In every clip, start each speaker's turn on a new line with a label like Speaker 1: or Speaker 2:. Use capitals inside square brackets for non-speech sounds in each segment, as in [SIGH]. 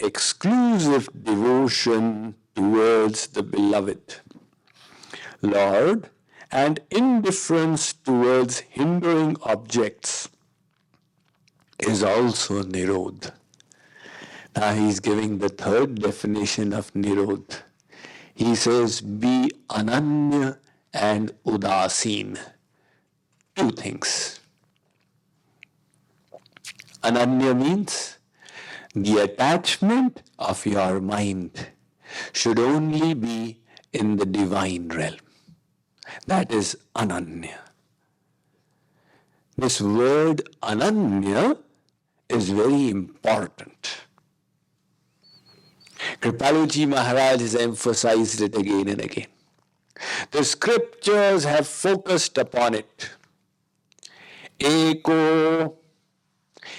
Speaker 1: exclusive devotion towards the beloved. Lord, and indifference towards hindering objects is also Nirod. Now he's giving the third definition of Nirod. He says, be ananya and udasin. Two things. Ananya means the attachment of your mind should only be in the divine realm. That is ananya. This word ananya is very important. Kripaluji Maharaj has emphasized it again and again. The scriptures have focused upon it. Eko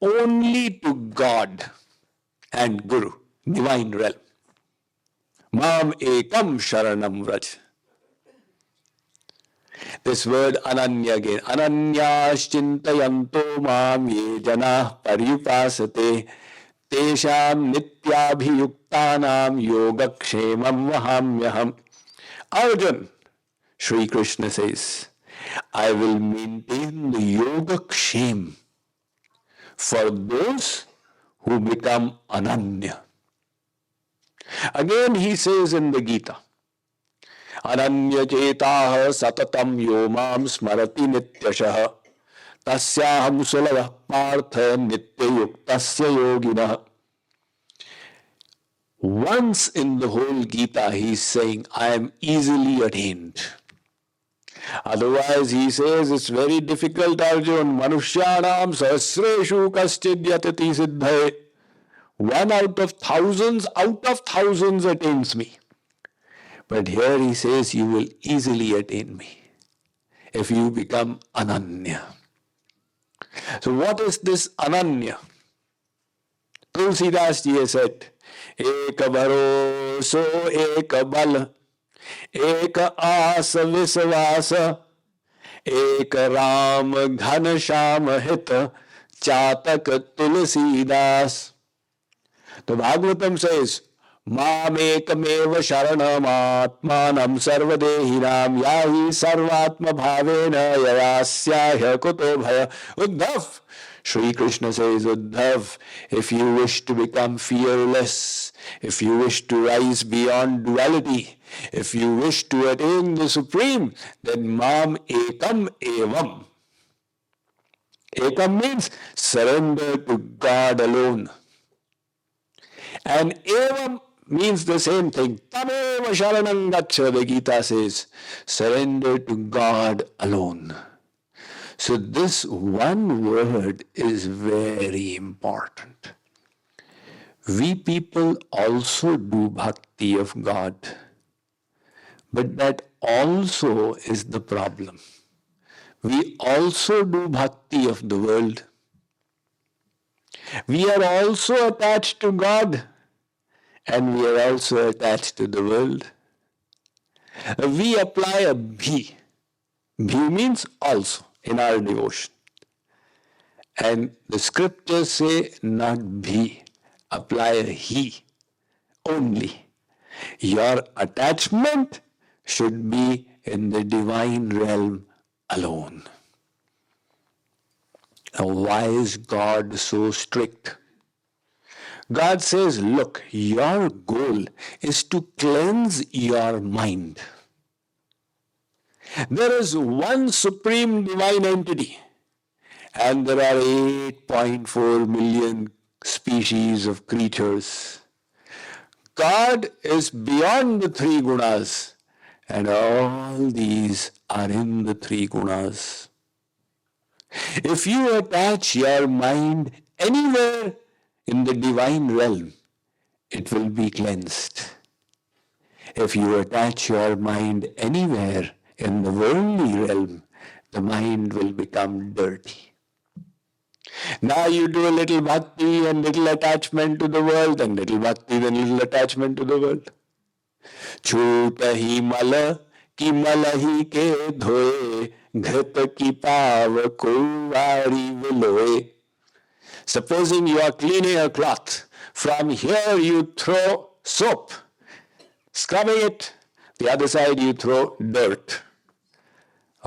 Speaker 1: only to God and Guru, divine realm. Mam ekam sharanam vraj. This word ananya again. Ananyashchintayanto mam ye jana paripasate tesham nityabhiyuktanam yogakshemam vahamyaham. Arjun, Sri Krishna says, I will maintain the yogaksham for those who become ananya. Again, he says in the Gita, Ananya chetah satatam yomam smarati nityashah tasyaham sulavah partha nityayuktasya yoginah. Once in the whole Gita, he is saying, I am easily attained. Otherwise, he says, it's very difficult, Arjun. Manushyanam sahasreshu kastidyatati siddhaye. One out of thousands, out of thousands attains me. But here he says, You will easily attain me if you become Ananya. So, what is this Ananya? Ji has said, Ek bharoso ek bal, ek आस विश्वास एक राम घन श्याम हित चातक तुलसीदास तो Bhagavatam says मामेकमेव शरणमात्मानं सर्वदेहिनां या हि सर्वात्मभावेन ययास्याह्य कुतो भय Uddhav Sri Krishna says, oh, Uddhav, if you wish to become fearless, if you wish to rise beyond duality, if you wish to attain the Supreme, then Mam Ekam Evam. Ekam means surrender to God alone. And Evam means the same thing. Tameva sharanam gacha, the Gita says. Surrender to God alone. So this one word is very important. We people also do bhakti of God. But that also is the problem. We also do bhakti of the world. We are also attached to God and we are also attached to the world. We apply a bhi. Bhi means also in our devotion. And the scriptures say not be, apply he only. Your attachment should be in the divine realm alone. Now, why is God so strict? God says, look, your goal is to cleanse your mind. There is one supreme divine entity, and there are 8.4 million species of creatures. God is beyond the three gunas, and all these are in the three gunas. If you attach your mind anywhere in the divine realm, it will be cleansed. If you attach your mind anywhere in the worldly realm, the mind will become dirty. Now you do a little bhakti and little attachment to the world, and little bhakti, then little attachment to the world. छूट ही मल की मल ही के धोए घृत की पाव कुवारी विलोए Supposing you are cleaning a cloth, from here you throw soap, scrubbing it, the other side you throw dirt.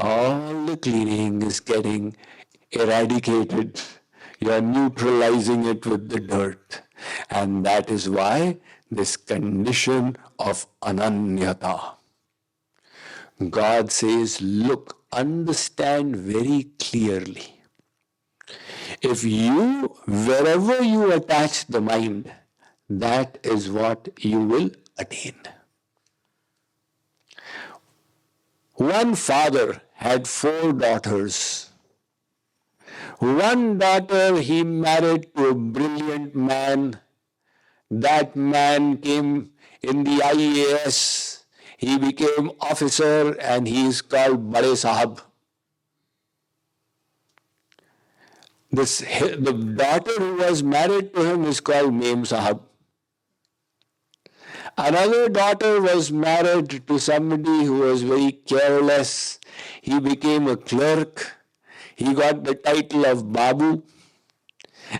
Speaker 1: All the cleaning is getting eradicated. You are neutralizing it with the dirt. And that is why this condition of ananyata. God says, look, understand very clearly if you, wherever you attach the mind, that is what you will attain. One father had four daughters. One daughter he married to a brilliant man. That man came in the IAS. He became officer and he is called Bade Sahab. This, the daughter who was married to him is called Mem Sahab. Another daughter was married to somebody who was very careless. He became a clerk. He got the title of Babu.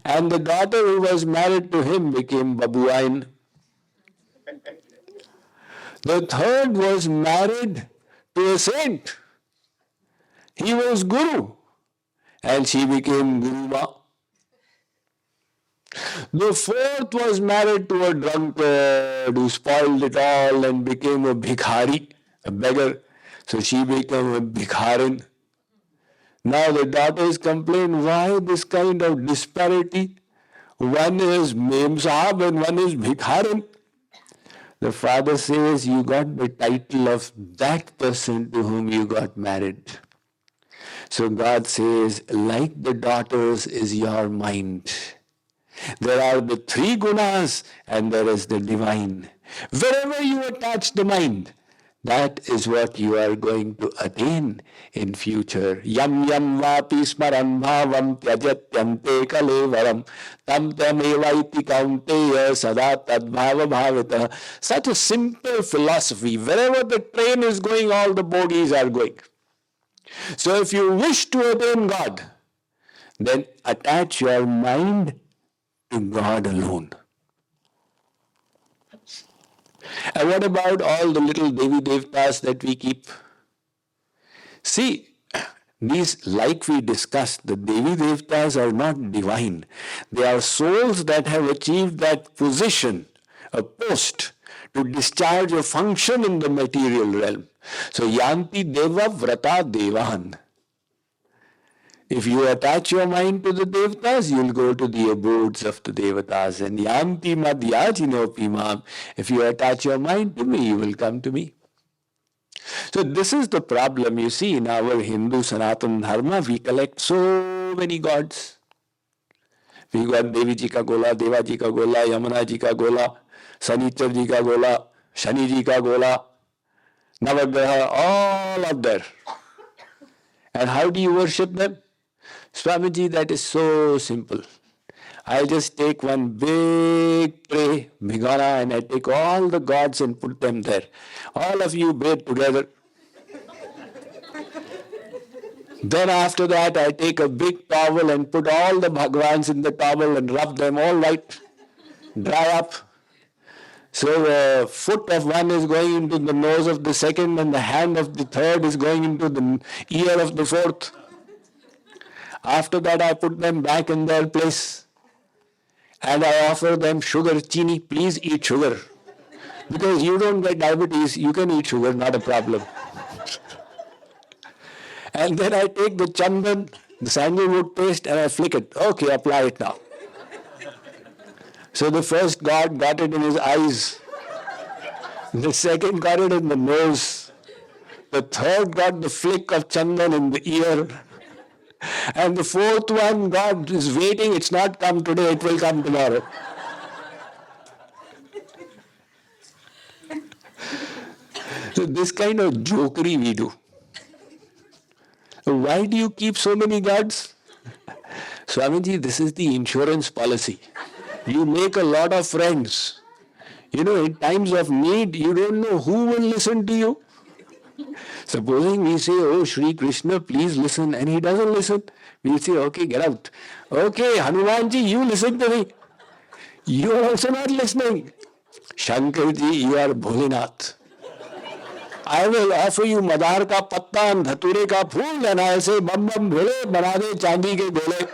Speaker 1: And the daughter who was married to him became Babuain. The third was married to a saint. He was Guru and she became Guruma. The fourth was married to a drunkard who spoiled it all and became a bhikhari, a beggar. So she became a bhikharin. Now the daughters complain, why this kind of disparity? One is Mem Sahab and one is Bhikharin. The father says, you got the title of that person to whom you got married. So God says, like the daughters is your mind. There are the three gunas and there is the divine. Wherever you attach the mind, that is what you are going to attain in future. Yam yam vapi smaran bhavam tyajatyante kalevaram tam tamevaiti kaunteya sada tadbhava bhavata. Such a simple philosophy. Wherever the train is going, all the bogies are going. So if you wish to attain God, then attach your mind to God alone. And what about all the little Devi Devtas that we keep? See, these, like we discussed, the Devi Devtas are not divine. They are souls that have achieved that position, a post, to discharge a function in the material realm. So yanti deva vrata devan. If you attach your mind to the devatas, you'll go to the abodes of the devatas. And yanti madhyajino pimam. If you attach your mind to me, you will come to me. So this is the problem you see in our Hindu Sanatan Dharma. We collect so many gods. We got Devi Ji ka gola, Deva Ji ka gola, Yamuna Ji ka gola, Sanichar Ji ka gola, Shani Ji ka gola, Navagraha, all up there. And how do you worship them? Swamiji, that is so simple. I just take one big tray, bigana, and I take all the gods and put them there. All of you bathe together. then after that, I take a big towel and put all the Bhagwans in the towel and rub them all right, dry up. So the foot of one is going into the nose of the second and the hand of the third is going into the ear of the fourth. After that I put them back in their place and I offer them sugar, chini, please eat sugar. Because you don't get diabetes, you can eat sugar, not a problem. and then I take the chandan, the sandalwood paste and I flick it. Okay, apply it now. So the first God got it in his eyes. The second got it in the nose. The third got the flick of chandan in the ear. [LAUGHS] And the fourth one, God is waiting, it's not come today, it will come tomorrow. so, this kind of jokery we do. Why do you keep so many gods? [LAUGHS] Swamiji, this is the insurance policy. You make a lot of friends. You know, in times of need, you don't know who will listen to you. Supposing say Hanuman ji you listening Shankar ji you are Bhole Nath I will S O you مدار کا پتہ دھتورے کا پھول لینا بم بم بھوڑے بنا دے چاندی کے بوڑے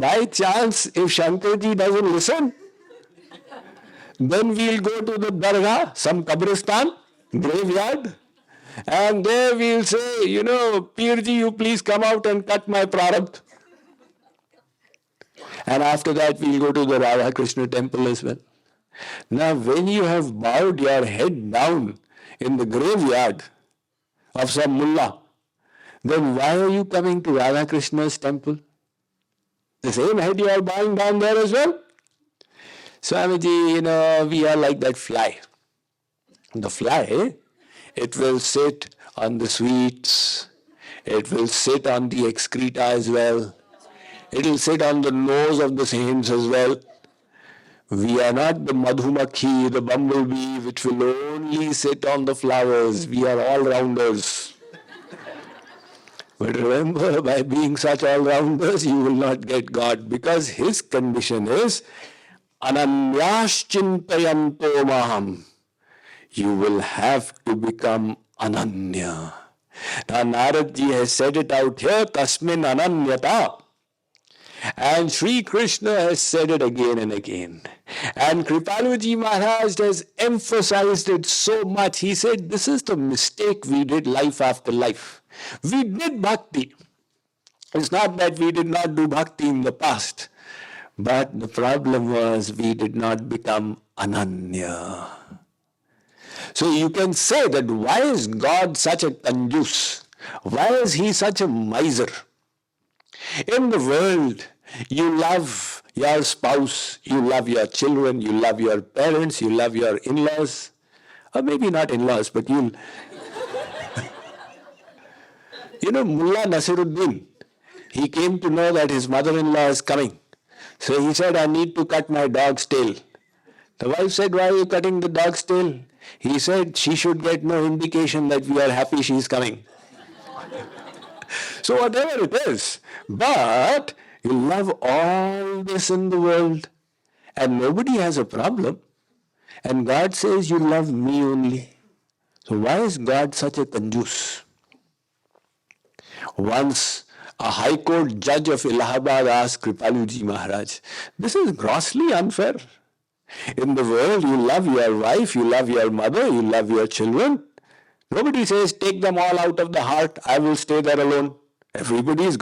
Speaker 1: by chance Shankar ji doesn't listen then we'll go to the dargah some kabristan graveyard and there we'll say you know Pirji you please come out and cut my prarabdh and after that we'll go to the Radha Krishna temple as well now, when you have bowed your head down in the graveyard of some mullah, then why are you coming to Radha Krishna's temple? The same head you are bowing down there as well? Swamiji, you know, we are like that fly. The fly, it will sit on the sweets, it will sit on the excreta as well, it will sit on the nose of the saints as well. We are not the madhumakhi, the bumblebee, which will only sit on the flowers. We are all rounders. [LAUGHS] But remember, by being such all rounders, you will not get God because His condition is ananyashchintayanto maham. You will have to become ananya. Now Narad ji has said it out here, tasmin ananyata. And Sri Krishna has said it again and again. And Kripaluji Maharaj has emphasized it so much. He said, This is the mistake we did life after life. We did bhakti. It's not that we did not do bhakti in the past, but the problem was we did not become ananya. So you can say that why is God such a conduce? Why is he such a miser? In the world, you love your spouse, you love your children, you love your parents, you love your in laws, or maybe not in laws, but you. [LAUGHS] you know, Mullah Nasiruddin, he came to know that his mother in law is coming. So he said, I need to cut my dog's tail. The wife said, Why are you cutting the dog's tail? He said, She should get no indication that we are happy she is coming. so, whatever it is, but you love all this in the world and nobody has a problem. And God says, You love me only. So why is God such a conjuice? Once high court جج of Allahabad as Kalu ji Maharaj this is grossly unfair in that you love your wife you love your mother you love your children but these take them all out of the heart I want these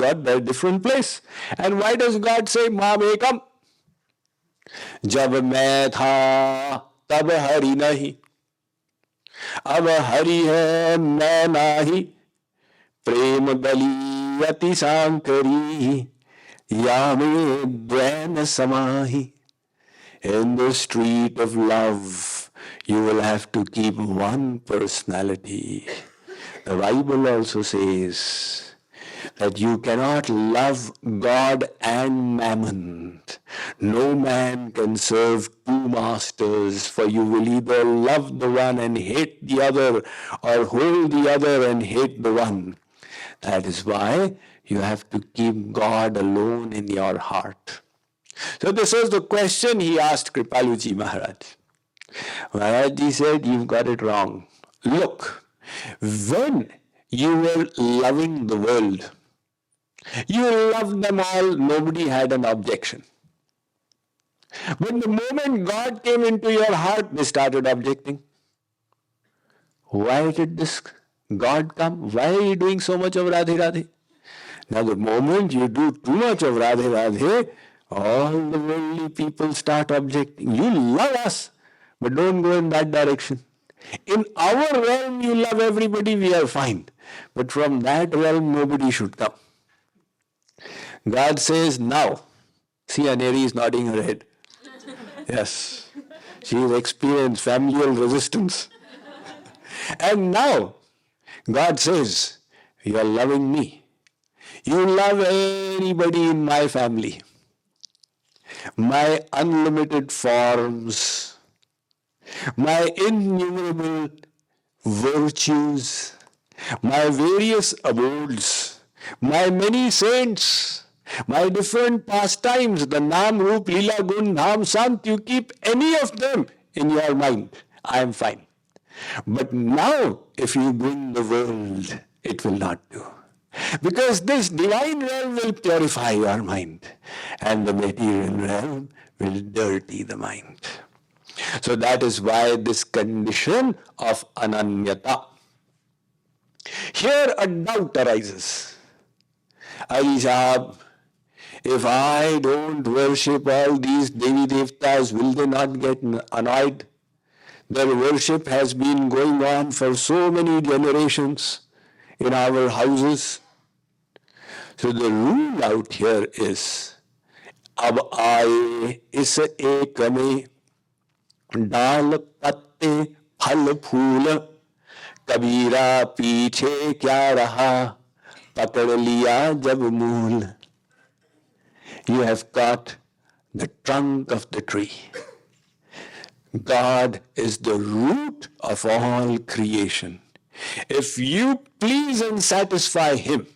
Speaker 1: give front place and what is God say تھا تب ہری نہیں اب ہری ہے میں نا ہی پرم بلی अति सांकरी या में द्वैन समाही in the street of love, you will have to keep one personality. The Bible also says, that you cannot love God and mammon. No man can serve two masters, for you will either love the one and hate the other, or hold the other and hate the one. That is why you have to keep God alone in your heart. So this was the question he asked Kripaluji Maharaj. Maharaj said, You've got it wrong. Look, when you were loving the world, you loved them all, nobody had an objection. But the moment God came into your heart, they started objecting. Why did this God come? Why are you doing so much of Radhe Radhe? Now, the moment you do too much of Radhe Radhe, all the worldly people start objecting. You love us, but don't go in that direction. In our realm, you love everybody, we are fine. But from that realm, nobody should come. God says, now. See, Aneri is nodding her head. [LAUGHS] Yes. She has experienced familial resistance. and now, God says, You are loving me. You love anybody in my family. My unlimited forms, my innumerable virtues, my various abodes, my many saints, my different pastimes, the Nam, Roop, Lila, Gun, Sant, you keep any of them in your mind. I am fine. But now, if you bring the world, it will not do. Because this divine realm will purify your mind, and the material realm will dirty the mind. So that is why this condition of ananyata. Here a doubt arises. Ali Sahab, if I don't worship all these Devi Devtas, will they not get annoyed? Their worship has been going on for so many generations in our houses. So the rule out here is अब आए इस एक में डाल पत्ते फल फूल कबीरा पीछे क्या रहा पकड़ लिया जब मूल you have got the trunk of the tree. God is the root of all creation. If you please and satisfy Him,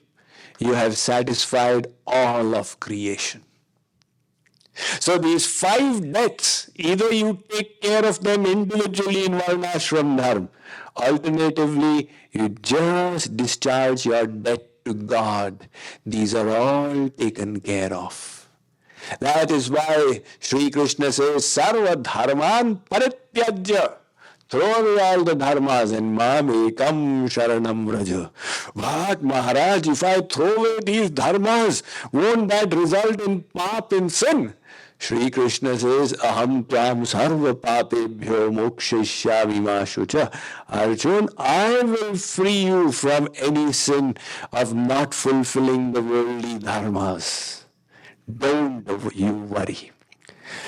Speaker 1: you have satisfied all of creation. So these five debts, either you take care of them individually in Varnashram Dharma, alternatively, you just discharge your debt to God. These are all taken care of. That is why Sri Krishna says, Sarva dharman parityajya. Throw away all the dharmas and mamekam sharanam vraja. But Maharaj, if I throw away these dharmas, won't that result in pap, in sin? Sri Krishna says, Aham tvam sarva papebhyo mokshishyami mashucha. Arjun, I will free you from any sin of not fulfilling the worldly dharmas. Don't you worry.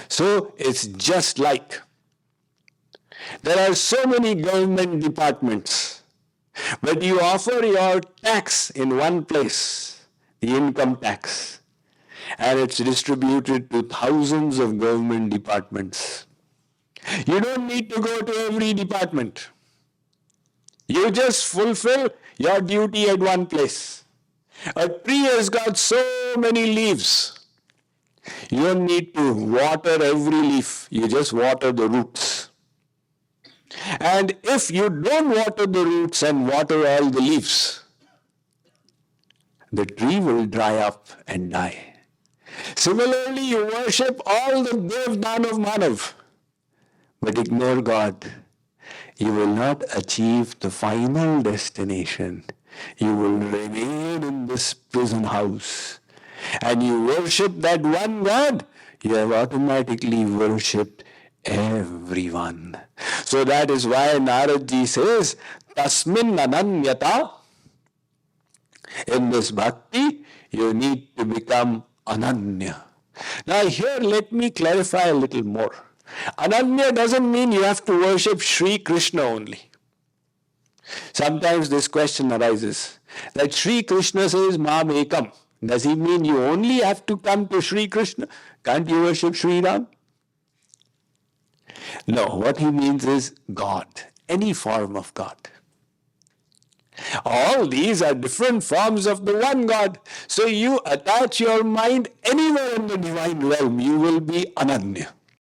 Speaker 1: So it's just like there are so many government departments, but you offer your tax in one place, the income tax, and it's distributed to thousands of government departments. You don't need to go to every department. You just fulfill your duty at one place. A tree has got so many leaves. You don't need to water every leaf, you just water the roots. And if you don't water the roots and water all the leaves, the tree will dry up and die. Similarly, you worship all the Devdan of Manav, but ignore God. You will not achieve the final destination. You will remain in this prison house and you worship that one God, you have automatically worshipped everyone. So that is why Naradji says, Tasmin Ananyata. In this bhakti, you need to become Ananya. Now here let me clarify a little more. Ananya doesn't mean you have to worship Sri Krishna only. Sometimes this question arises that Sri Krishna says Mam Ekam. Does he mean you only have to come to Sri Krishna? Can't you worship Sri Ram? No, what he means is God, any form of God. All these are different forms of the one God. So you attach your mind anywhere in the divine realm, you will be Ananya.